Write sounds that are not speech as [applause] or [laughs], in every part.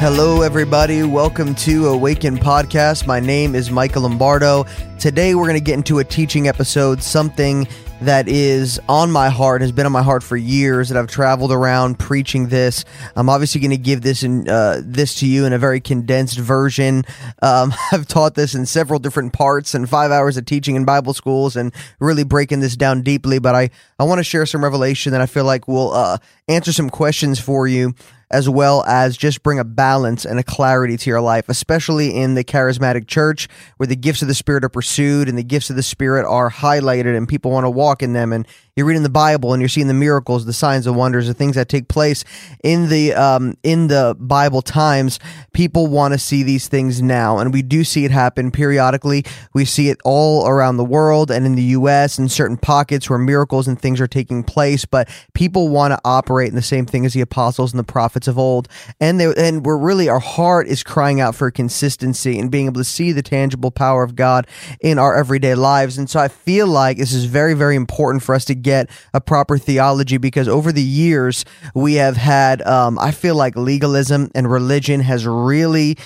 Hello, everybody. Welcome to Awaken Podcast. My name is Michael Lombardo. Today, we're going to get into a teaching episode, something that is on my heart, has been on my heart for years, that I've traveled around preaching this. I'm obviously going to give this in uh, this to you in a very condensed version. Um, [laughs] I've taught this in several different parts and five hours of teaching in Bible schools and really breaking this down deeply. But I, I want to share some revelation that I feel like will uh, answer some questions for you as well as just bring a balance and a clarity to your life, especially in the charismatic church where the gifts of the Spirit are pursued and the gifts of the Spirit are highlighted and people want to walk in them. And you're reading the Bible and you're seeing the miracles, the signs, the wonders, the things that take place in the um, in the Bible times. People want to see these things now, and we do see it happen periodically. We see it all around the world and in the U.S. in certain pockets where miracles and things are taking place. But people want to operate in the same thing as the apostles and the prophets of old, and they and we're really our heart is crying out for consistency and being able to see the tangible power of God in our everyday lives. And so I feel like this is very very important for us to get a proper theology because over the years we have had, um, I feel like legalism and religion has really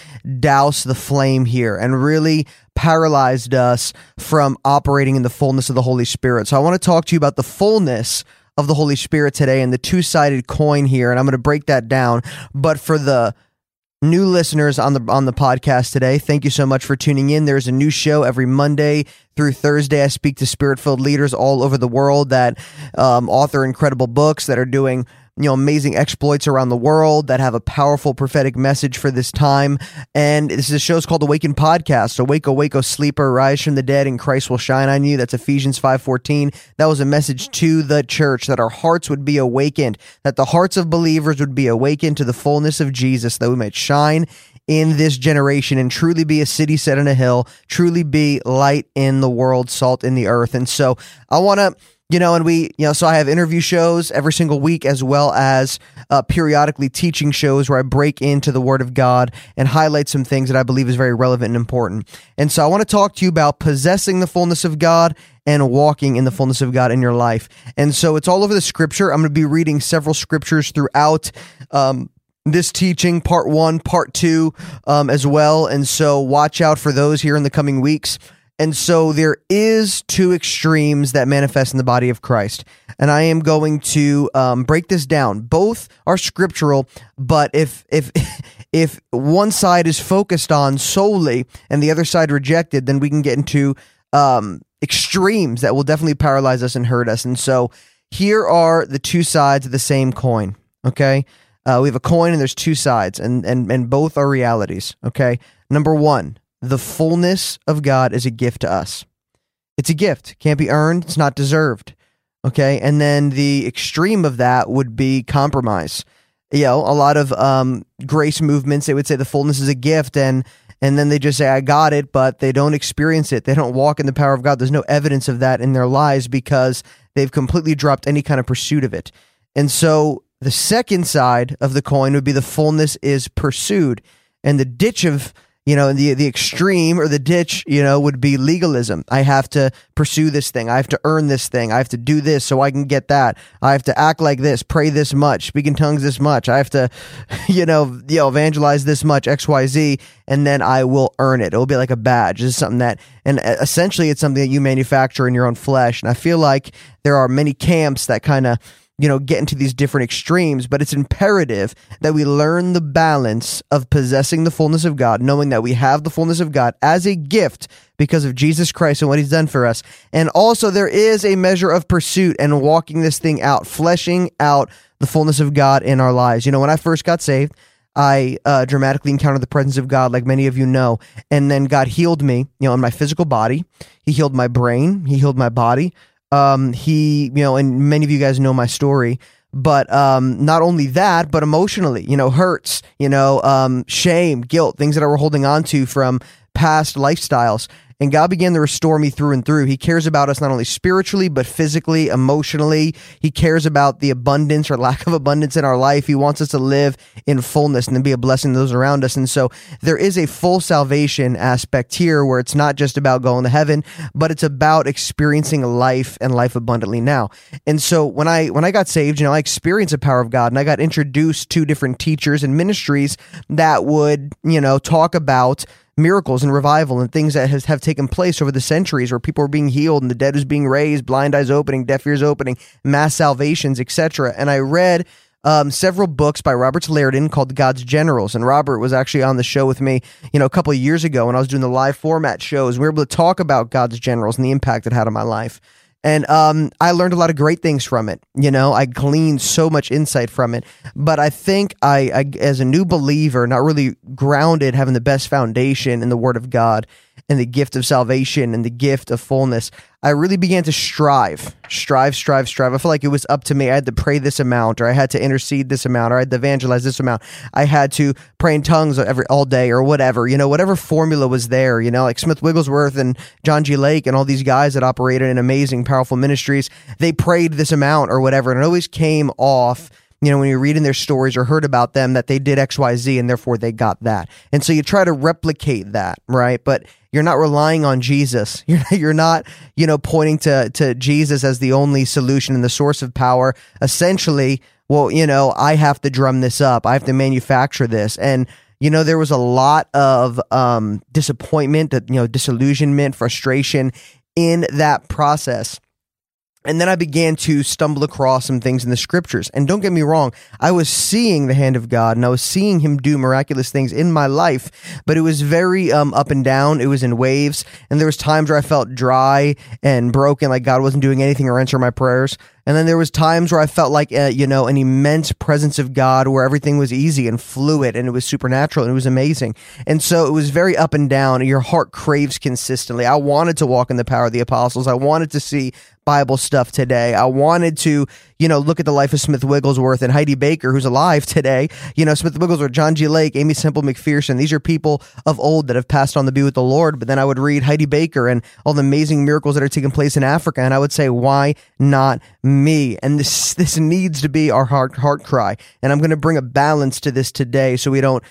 doused the flame here and really paralyzed us from operating in the fullness of the Holy Spirit. So I want to talk to you about the fullness of the Holy Spirit today and the two sided coin here. And I'm going to break that down. But for the new listeners on the on the podcast today. Thank you so much for tuning in. There's a new show every Monday through Thursday. I speak to spirit filled leaders all over the world that um, author incredible books that are doing you know amazing exploits around the world that have a powerful prophetic message for this time. And this is a show's called awaken podcast. Awake awake o sleeper rise from the dead and christ will shine on you. That's ephesians 5.14 that was a message to the church that our hearts would be awakened that the hearts of believers would be awakened to the fullness of jesus that we might shine in this generation and truly be a city set on a hill truly be light in the world salt in the earth and so i want to you know, and we, you know, so I have interview shows every single week as well as uh, periodically teaching shows where I break into the Word of God and highlight some things that I believe is very relevant and important. And so I want to talk to you about possessing the fullness of God and walking in the fullness of God in your life. And so it's all over the scripture. I'm going to be reading several scriptures throughout. Um, this teaching, part one, part two, um, as well. And so watch out for those here in the coming weeks. And so there is two extremes that manifest in the body of Christ. And I am going to um, break this down. Both are scriptural, but if if [laughs] if one side is focused on solely and the other side rejected, then we can get into um, extremes that will definitely paralyze us and hurt us. And so here are the two sides of the same coin. Okay. Uh, we have a coin and there's two sides, and, and, and both are realities. Okay. Number one, the fullness of God is a gift to us. It's a gift, can't be earned, it's not deserved. Okay. And then the extreme of that would be compromise. You know, a lot of um, grace movements, they would say the fullness is a gift and and then they just say, I got it, but they don't experience it. They don't walk in the power of God. There's no evidence of that in their lives because they've completely dropped any kind of pursuit of it. And so the second side of the coin would be the fullness is pursued. And the ditch of you know, the the extreme or the ditch, you know, would be legalism. I have to pursue this thing. I have to earn this thing. I have to do this so I can get that. I have to act like this, pray this much, speak in tongues this much. I have to, [laughs] you know, you know, evangelize this much, X, Y, Z, and then I will earn it. It will be like a badge. This is something that, and essentially, it's something that you manufacture in your own flesh. And I feel like there are many camps that kind of you know, get into these different extremes, but it's imperative that we learn the balance of possessing the fullness of God, knowing that we have the fullness of God as a gift because of Jesus Christ and what he's done for us. And also there is a measure of pursuit and walking this thing out, fleshing out the fullness of God in our lives. You know, when I first got saved, I uh, dramatically encountered the presence of God, like many of you know. And then God healed me, you know, in my physical body. He healed my brain. He healed my body. Um, he, you know, and many of you guys know my story, but um, not only that, but emotionally, you know, hurts, you know, um, shame, guilt, things that I were holding on to from past lifestyles. And God began to restore me through and through. He cares about us not only spiritually, but physically, emotionally. He cares about the abundance or lack of abundance in our life. He wants us to live in fullness and to be a blessing to those around us. And so there is a full salvation aspect here where it's not just about going to heaven, but it's about experiencing life and life abundantly now. And so when I when I got saved, you know, I experienced the power of God and I got introduced to different teachers and ministries that would, you know, talk about miracles and revival and things that has, have taken place over the centuries where people are being healed and the dead is being raised, blind eyes opening, deaf ears opening, mass salvations, etc. And I read um, several books by Robert Liardon called God's Generals. And Robert was actually on the show with me, you know, a couple of years ago when I was doing the live format shows. We were able to talk about God's Generals and the impact it had on my life. And um, I learned a lot of great things from it. You know, I gleaned so much insight from it. But I think I, I, as a new believer, not really grounded, having the best foundation in the Word of God and the gift of salvation and the gift of fullness, I really began to strive, strive, strive, strive. I felt like it was up to me. I had to pray this amount, or I had to intercede this amount, or I had to evangelize this amount. I had to pray in tongues every all day, or whatever. You know, whatever formula was there. You know, like Smith Wigglesworth and John G. Lake and all these guys that operated in amazing, powerful ministries. They prayed this amount or whatever, and it always came off you know, when you're reading their stories or heard about them that they did XYZ and therefore they got that. And so you try to replicate that, right? But you're not relying on Jesus. [laughs] You're not, you're not, you know, pointing to to Jesus as the only solution and the source of power. Essentially, well, you know, I have to drum this up. I have to manufacture this. And you know, there was a lot of um, disappointment, you know, disillusionment, frustration in that process. And then I began to stumble across some things in the scriptures. And don't get me wrong, I was seeing the hand of God and I was seeing him do miraculous things in my life, but it was very um, up and down. It was in waves. And there was times where I felt dry and broken, like God wasn't doing anything or answering my prayers. And then there was times where I felt like, uh, you know, an immense presence of God where everything was easy and fluid and it was supernatural and it was amazing. And so it was very up and down. Your heart craves consistently. I wanted to walk in the power of the apostles. I wanted to see Bible stuff today. I wanted to, you know, look at the life of Smith Wigglesworth and Heidi Baker, who's alive [laughs] today. You know, Smith Wigglesworth, John G. Lake, Aimee Semple McPherson. These are people of old that have passed on to be with the Lord. But then I would read Heidi Baker and all the amazing miracles that are taking place in Africa, and I would say, why not me? And this this needs to be our heart heart cry. And I'm going to bring a balance to this today, so we don't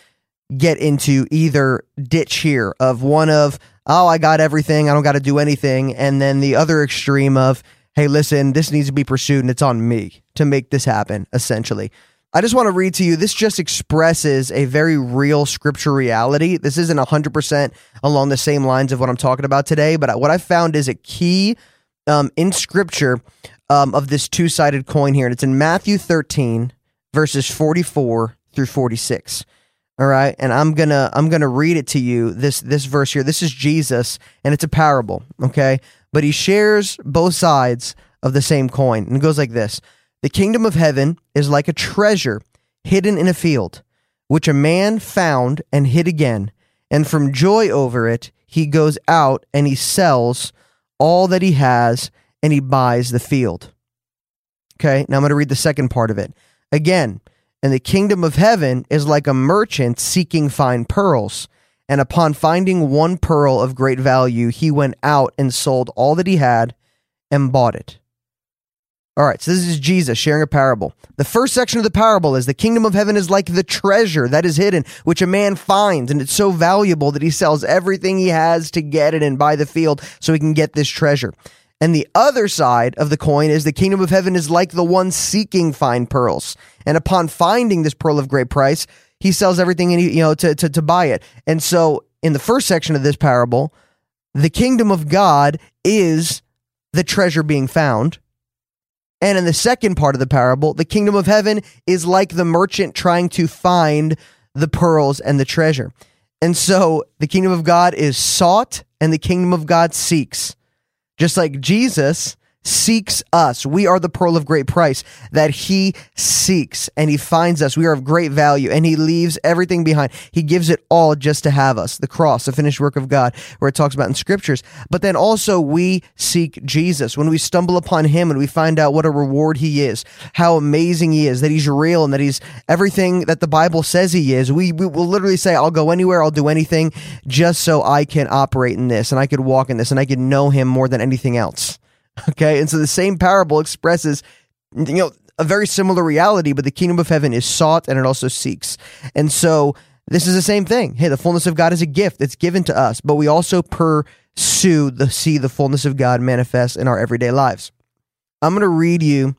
get into either ditch here of one of oh, I got everything, I don't got to do anything. And then the other extreme of, hey, listen, this needs to be pursued and it's on me to make this happen, essentially. I just want to read to you. This just expresses a very real scripture reality. This isn't 100% along the same lines of what I'm talking about today, but what I found is a key um, in scripture um, of this two sided coin here. And it's in Matthew 13, verses 44 through 46. All right, and I'm gonna I'm gonna read it to you. This this verse here. This is Jesus, and it's a parable. Okay, but he shares both sides of the same coin, and it goes like this: The kingdom of heaven is like a treasure hidden in a field, which a man found and hid again, and from joy over it he goes out and he sells all that he has and he buys the field. Okay, now I'm going to read the second part of it. Again, and the kingdom of heaven is like a merchant seeking fine pearls. And upon finding one pearl of great value, he went out and sold all that he had and bought it. All right, so this is Jesus sharing a parable. The first section of the parable is the kingdom of heaven is like the treasure that is hidden, which a man finds, and it's so valuable that he sells everything he has to get it and buy the field so he can get this treasure. And the other side of the coin is the kingdom of heaven is like the one seeking fine pearls. And upon finding this pearl of great price, he sells everything and you know to, to, to buy it. And so in the first section of this parable, the kingdom of God is the treasure being found. And in the second part of the parable, the kingdom of heaven is like the merchant trying to find the pearls and the treasure. And so the kingdom of God is sought and the kingdom of God seeks. Just like Jesus seeks us. We are the pearl of great price that he seeks and he finds us. We are of great value and he leaves everything behind. He gives it all just to have us. The cross, the finished work of God, where it talks about in scriptures. But then also we seek Jesus. When we stumble upon him and we find out what a reward he is, how amazing he is, that he's real and that he's everything that the Bible says he is, we, we will literally say, I'll go anywhere, I'll do anything just so I can operate in this and I could walk in this and I could know him more than anything else. Okay. And so the same parable expresses, you know, a very similar reality, but the kingdom of heaven is sought and it also seeks. And so this is the same thing. Hey, the fullness of God is a gift that's given to us, but we also pursue the see the fullness of God manifest in our everyday lives. I'm going to read you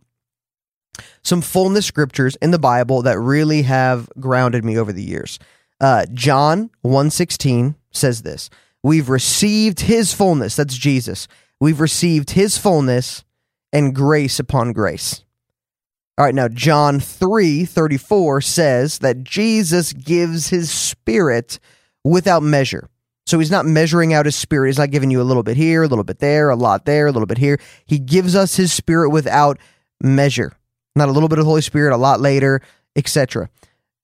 some fullness scriptures in the Bible that really have grounded me over the years. Uh, John 1:16 says this: "We've received His fullness. That's Jesus we've received his fullness and grace upon grace. All right, now John 3 34 says that Jesus gives his spirit without measure. So he's not measuring out his spirit. He's not giving you a little bit here, a little bit there, a lot there, a little bit here. He gives us his spirit without measure. Not a little bit of Holy Spirit, a lot later, etc.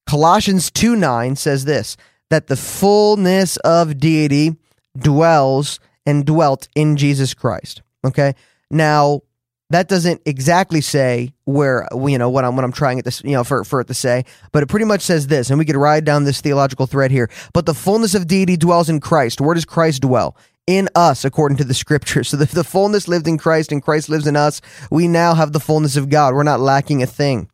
Colossians 2 9 says this that the fullness of deity dwells and dwelt in Jesus Christ. Okay. Now, that doesn't exactly say where you know what I'm what I'm trying at this you know for for it to say, but it pretty much says this, and we could ride down this theological thread here. But the fullness of deity dwells in Christ. Where does Christ dwell? In us, according to the [laughs] scripture. So the, the fullness lived in Christ, and Christ lives in us. We now have the fullness of God. We're not lacking a thing.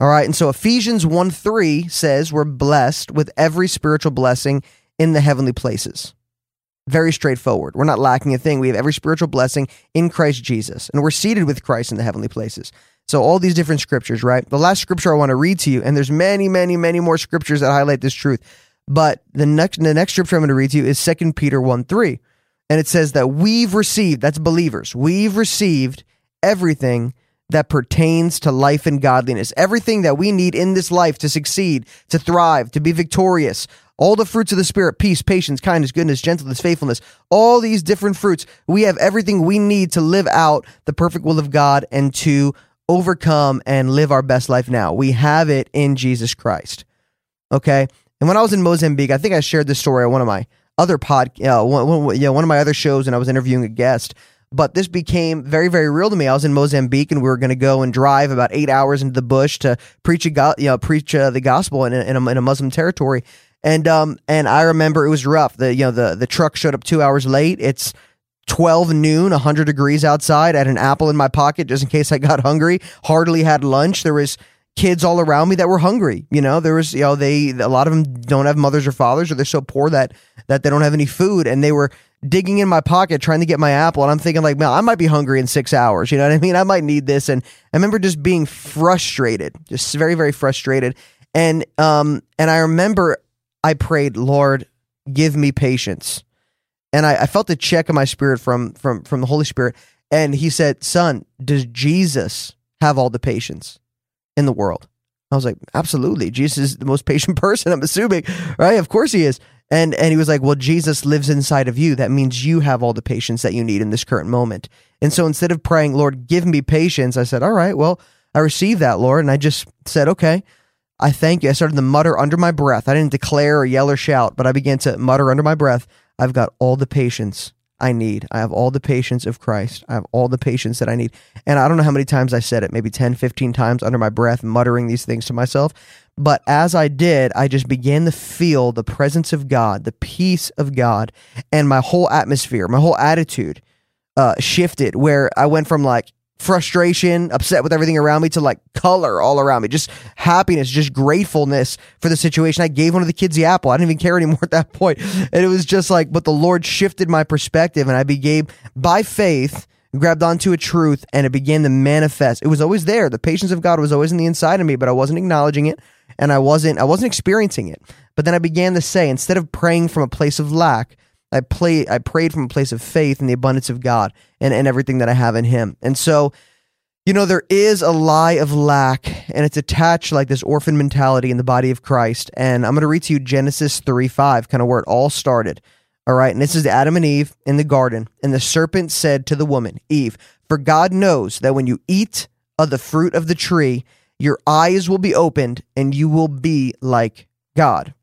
All right, and so Ephesians 1 3 says we're blessed with every spiritual blessing in the heavenly places. Very straightforward. We're not lacking a thing. We have every spiritual blessing in Christ Jesus, and we're seated with Christ in the heavenly places. So all these different scriptures, right? The last scripture I want to read to you, and there's many, many, many more scriptures that highlight this truth. But the next the next scripture I'm going to read to you is 2 Peter 1 3. And it says that we've received, that's believers, we've received everything that pertains to life and godliness. Everything that we need in this life to succeed, to thrive, to be victorious. All the fruits of the Spirit peace, patience, kindness, goodness, gentleness, faithfulness all these different fruits. We have everything we need to live out the perfect will of God and to overcome and live our best life now. We have it in Jesus Christ. Okay. And when I was in Mozambique, I think I shared this story on one of my other pod, uh, one, one, you know, one of my other shows, and I was interviewing a guest but this became very very real to me. I was in Mozambique and we were going to go and drive about eight hours into the bush to preach a go- you know preach uh, the gospel in in a, in a Muslim territory. And um and I remember it was rough. The you know the the truck showed up two hours late. It's 12 noon, 100 degrees outside. I had an apple in my pocket just in case I got hungry. Hardly had lunch. There was kids all around me that were hungry. You know, there was, you know, they, a lot of them don't have mothers or fathers or they're so poor that, that they don't have any food. And they were digging in my pocket trying to get my apple and I'm thinking like, man, I might be hungry in 6 hours, you know what I mean? I might need this and I remember just being frustrated, just very very frustrated. And um and I remember I prayed, "Lord, give me patience." And I, I felt a check in my spirit from from from the Holy Spirit and he said, "Son, does Jesus have all the patience in the world?" I was like, "Absolutely. Jesus is the most patient [laughs] person, I'm assuming." Right? Of course he is. And and he was like, "Well, Jesus lives inside of you. That means you have all the patience that you need in this current moment." And so instead of praying, "Lord, give me patience," I said, "All right, well, I received that, Lord." And I just said, "Okay, I thank you." I started to mutter under my breath. I didn't declare or yell or shout, but I began to mutter under my breath, "I've got all the patience I need. I have all the patience of Christ. I have all the patience that I need." And I don't know how many times I said it, maybe 10, 15 times under my breath, muttering these things to myself. But as I did, I just began to feel the presence of God, the peace of God, and my whole atmosphere, my whole attitude uh, shifted where I went from like frustration, upset with everything around me to like color all around me, just happiness, just gratefulness for the situation. I gave one of the kids the apple. I didn't even care anymore [laughs] at that point. And it was just like, but the Lord shifted my perspective and I began by faith grabbed onto a truth and it began to manifest. It was always there. The patience of God was always in the inside of me, but I wasn't acknowledging it and I wasn't I wasn't experiencing it. But then I began to say, instead of praying from a place of lack, I play I prayed from a place of faith in the abundance of God and, and everything that I have in Him. And so, you know, there is a lie of lack, and it's attached like this orphan mentality in the body of Christ. And I'm gonna read to you Genesis 3 5, kind of where it all started. All right, and this is Adam and Eve in the garden. And the serpent said to the woman, Eve, For God knows that when you eat of the fruit of the tree, your eyes will be opened and you will be like God.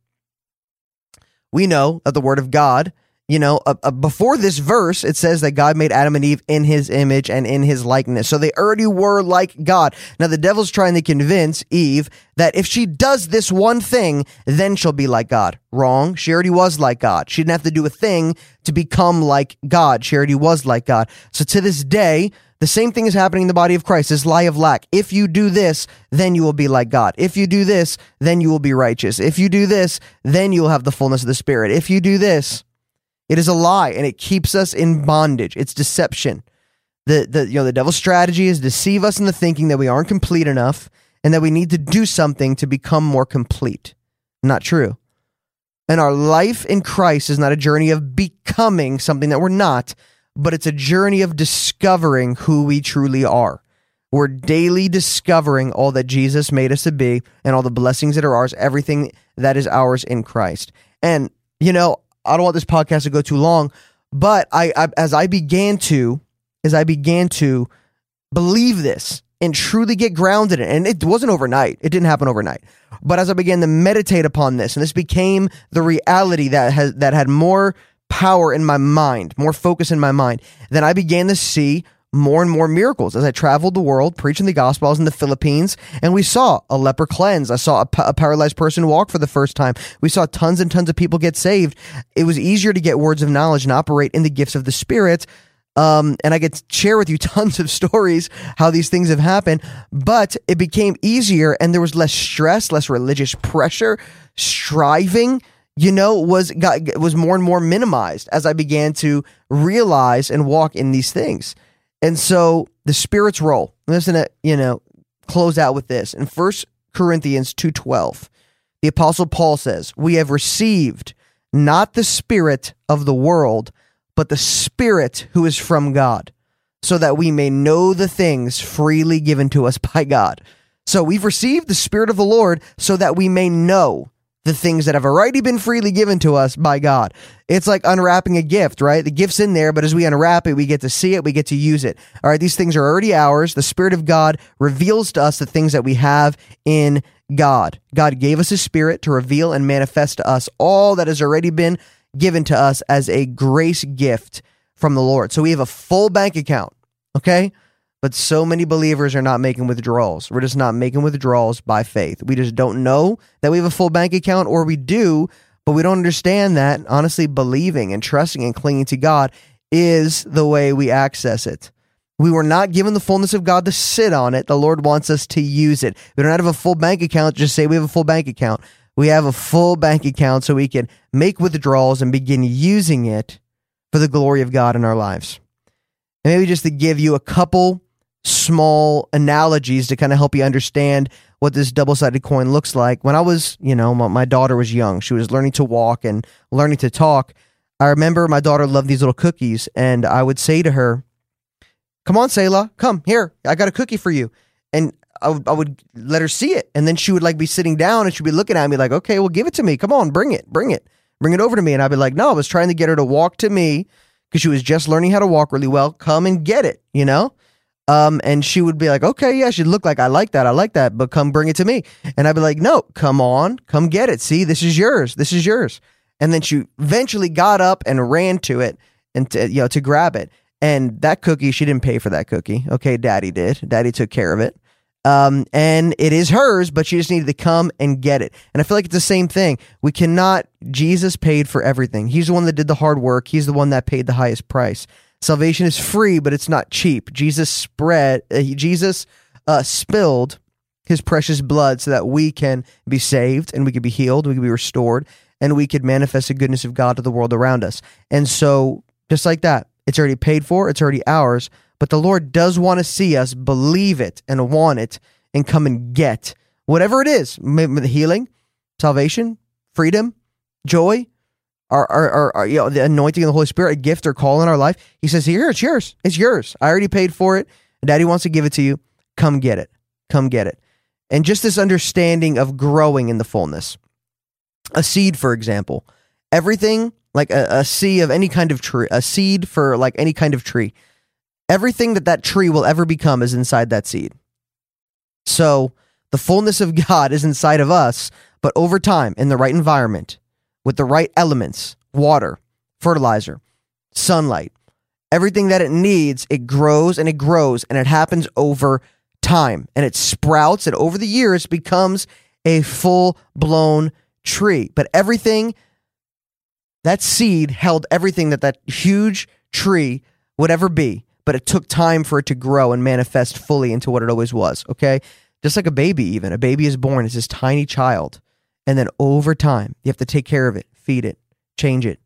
We know that the word of God you know, uh, uh, before this verse, it says that God made Adam and Eve in his image and in his likeness. So they already were like God. Now the devil's trying to convince Eve that if she does this one thing, then she'll be like God. Wrong. She already was like God. She didn't have to do a thing to become like God. She already was like God. So to this day, the same thing is happening in the body of Christ. This lie of lack. If you do this, then you will be like God. If you do this, then you will be righteous. If you do this, then you will have the fullness of the Spirit. If you do this, it is a lie and it keeps us in bondage. It's deception. The, the, you know, the devil's strategy is to deceive us into thinking that we aren't complete enough and that we need to do something to become more complete. Not true. And our life in Christ is not a journey of becoming something that we're not, but it's a journey of discovering who we truly are. We're daily discovering all that Jesus made us to be and all the blessings that are ours, everything that is ours in Christ. And, you know, I don't want this podcast to go too long, but I, I as I began to as I began to believe this and truly get grounded in it, and it wasn't overnight. It didn't happen overnight. But as I began to meditate upon this, and this became the reality that has that had more power in my mind, more focus in my mind, then I began to see more and more miracles as I traveled the world preaching the gospel. I was in the Philippines and we saw a leper cleanse. I saw a, p- a paralyzed person walk for the first time. We saw tons and tons of people get saved. It was easier to get words of knowledge and operate in the gifts of the Spirit. Um, and I could share with you [laughs] tons of stories how these things have happened, but it became easier and there was less stress, less religious pressure, striving you know was got was more and more minimized as I began to realize and walk in these things. And so the Spirit's role. Listen to, you know, close out with this. In First Corinthians 2:12, the apostle Paul says, "We have received not the spirit of the world, but the spirit who is from God, so that we may know the things freely given to us [laughs] by God." So we've received the spirit of the Lord so that we may know the things that have already been freely given to us by God. It's like unwrapping a gift, right? The gift's in there, but as we unwrap it, we get to see it, we get to use it. All right, these things are already ours. The Spirit of God reveals to us the things that we have in God. God gave us His Spirit to reveal and manifest to us all that has already been given to us as a grace gift from the Lord. So we have a full bank account, okay? But so many believers are not making withdrawals. We're just not making withdrawals by faith. We just don't know that we have a full bank account, or we do, but we don't understand that honestly believing and trusting and clinging to God is the way we access it. We were not given the fullness of God to sit on it. The Lord wants us to use it. We don't have a full bank account, just say we have a full bank account. We have a full bank account so we can make withdrawals and begin using it for the glory of God in our lives. And maybe just to give you a couple small analogies to kind of help you understand what this double sided coin looks like. When I was, you know, my, my, daughter was young, she was learning to walk and learning to talk. I remember my daughter loved these little cookies, and I would say to her, Come on, Selah, come here. I got a cookie for you. And I would, I would let her see it. And then she would like be sitting down and she'd be looking at me like, okay, well, give it to me. Come on, bring it, bring it, bring it over to me. And I'd be like, no, I was trying to get her to walk to me because she was just learning how to walk really well. Come and get it, you know? Um, and she would be like, okay, yeah, she'd look like, I like that. I like that, but come bring it to me. And I'd be like, no, come on, come get it. See, this is yours. This is yours. And then she eventually got up and ran to it and to, you know, to grab it. And that cookie, she didn't pay for that cookie. Okay. Daddy did. Daddy took care of it. Um, and it is hers, but she just needed to come and get it. And I feel like it's the same thing. We cannot, Jesus paid for everything. He's the one that did the hard work. He's the one that paid the highest price. Salvation is free, but it's not cheap. Jesus spread, uh, Jesus uh, spilled his precious blood so that we can be saved and we could be healed, we could be restored, and we could manifest the goodness of God to the world around us. And so, just like that, it's already paid for, it's already ours, but the Lord does want to see us believe it and want it and come and get whatever it is healing, salvation, freedom, joy, our, our, our, you know, the anointing of the Holy Spirit, a gift or call in our life. He says, Here, it's yours. It's yours. I already paid for it. Daddy wants to give it to you. Come get it. Come get it. And just this understanding of growing in the fullness. A seed, for example, everything like a, a seed of any kind of tree, a seed for like any kind of tree. Everything that that tree will ever become is inside that seed. So the fullness of [laughs] God is inside of us, but over time, in the right environment, with the right elements, water, fertilizer, sunlight, everything that it needs, it grows and it grows and it happens over time and it sprouts and over the years becomes a full blown tree. But everything, that seed held everything that that huge tree would ever be, but it took time for it to grow and manifest fully into what it always was. Okay. Just like a baby, even a baby is born as this tiny child. And then over time, you have to take care of it, feed it, change it,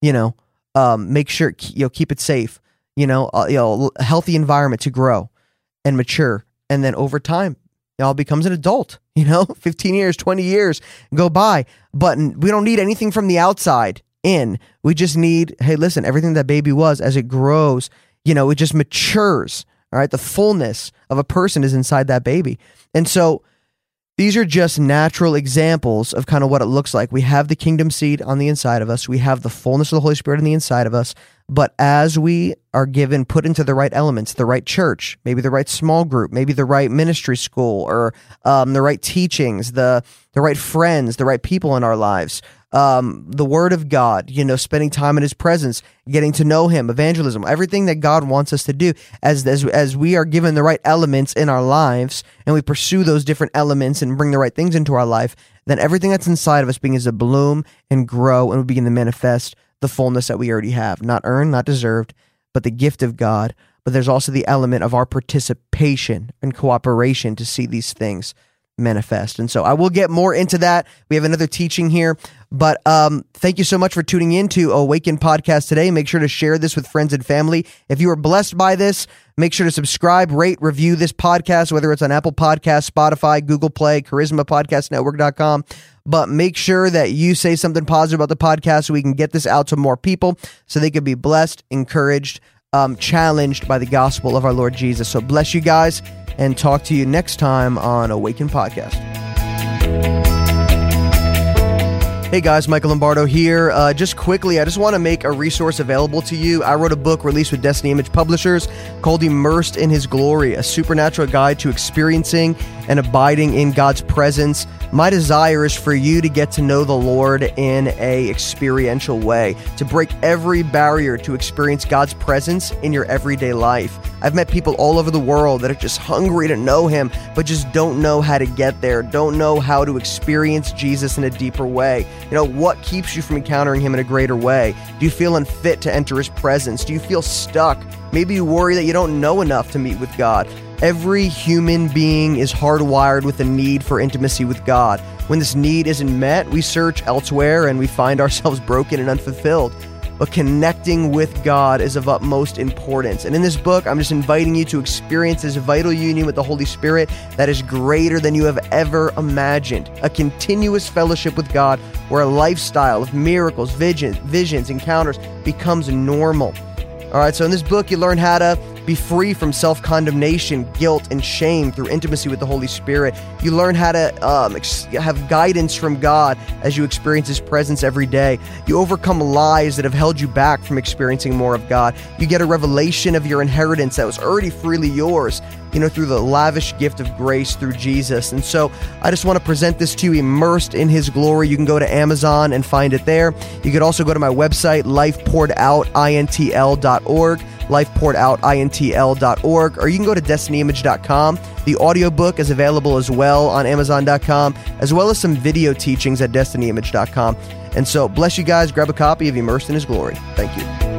you know, um, make sure, you know, keep it safe, you know, uh, you know, healthy environment to grow and mature. And then over time, it all becomes an adult, [laughs] you know, 15 years, 20 years go by, but we don't need anything from the outside in. We just need, hey, listen, everything that baby was as it grows, you know, it just matures. All right. The fullness of a person is inside that baby. And so these are just natural examples of kind of what it looks like. We have the kingdom seed on the inside of us, we have the fullness of the Holy Spirit on the inside of us. But as we are given, put into the right elements, the right church, maybe the right small group, maybe the right ministry school, or um, the right teachings, the the right friends, the right people in our lives, um, the Word of God, you know, spending time in His presence, getting to know Him, evangelism, everything that God wants us to do, as as as we are given the right elements in our lives, and we pursue those different elements and bring the right things into our life, then everything that's inside of us begins to bloom and grow, and we begin to manifest the fullness that we already have. Not earned, not deserved, but the gift of God. But there's also the element of our participation and cooperation to see these things manifest. And so I will get more into that. We have another teaching here, but um, thank you so much for tuning in to Awaken Podcast today. Make sure to share this with friends and family. If you are blessed by this, make sure to subscribe, rate, review this podcast, whether it's on Apple Podcast, Spotify, Google Play, Charisma Podcast Network.com. But make sure that you say something positive about the podcast so we can get this out to more people so they can be blessed, encouraged, um, challenged by the gospel of our Lord Jesus. So bless you guys and talk to you next time on Awaken Podcast. Hey guys, Michael Lombardo here. Uh, just quickly, I just want to make a resource available to you. I wrote a book released with Destiny Image Publishers called Immersed in His Glory, a supernatural guide to experiencing and abiding in God's presence. My desire is for you to get to know the Lord in a experiential way, to break every barrier to experience God's presence in your everyday life. I've met people all over the world that are just hungry to know Him, but just don't know how to get there, don't know how to experience Jesus in a deeper way. You know, what keeps you from encountering Him in a greater way? Do you feel unfit to enter His presence? Do you feel stuck? Maybe you worry that you don't know enough to meet with God. Every human being is hardwired with a need for intimacy with God. When this need isn't met, we search elsewhere and we find ourselves broken and unfulfilled but connecting with God is of utmost importance. And in this book, I'm just inviting you to experience this vital union with the Holy Spirit that is greater than you have ever imagined. A continuous fellowship with God where a lifestyle of miracles, visions, visions, encounters becomes normal. All right, so in this book, you learn how to be free from self condemnation, guilt, and shame through intimacy with the Holy Spirit. You learn how to um, ex- have guidance from God as you experience His presence every day. You overcome lies that have held you back from experiencing more of God. You get a revelation of your inheritance that was already freely yours, you know, through the lavish gift of grace through Jesus. And so I just want to present this to you immersed in His glory. You can go to Amazon and find it there. You could also go to my website, lifepouredoutintl.org lifepouredoutintl.org, or you can go to destinyimage.com. The audiobook is available as well on amazon.com, as well as some video teachings at destinyimage.com. And so, bless you guys. Grab a copy of Immersed in His Glory. Thank you.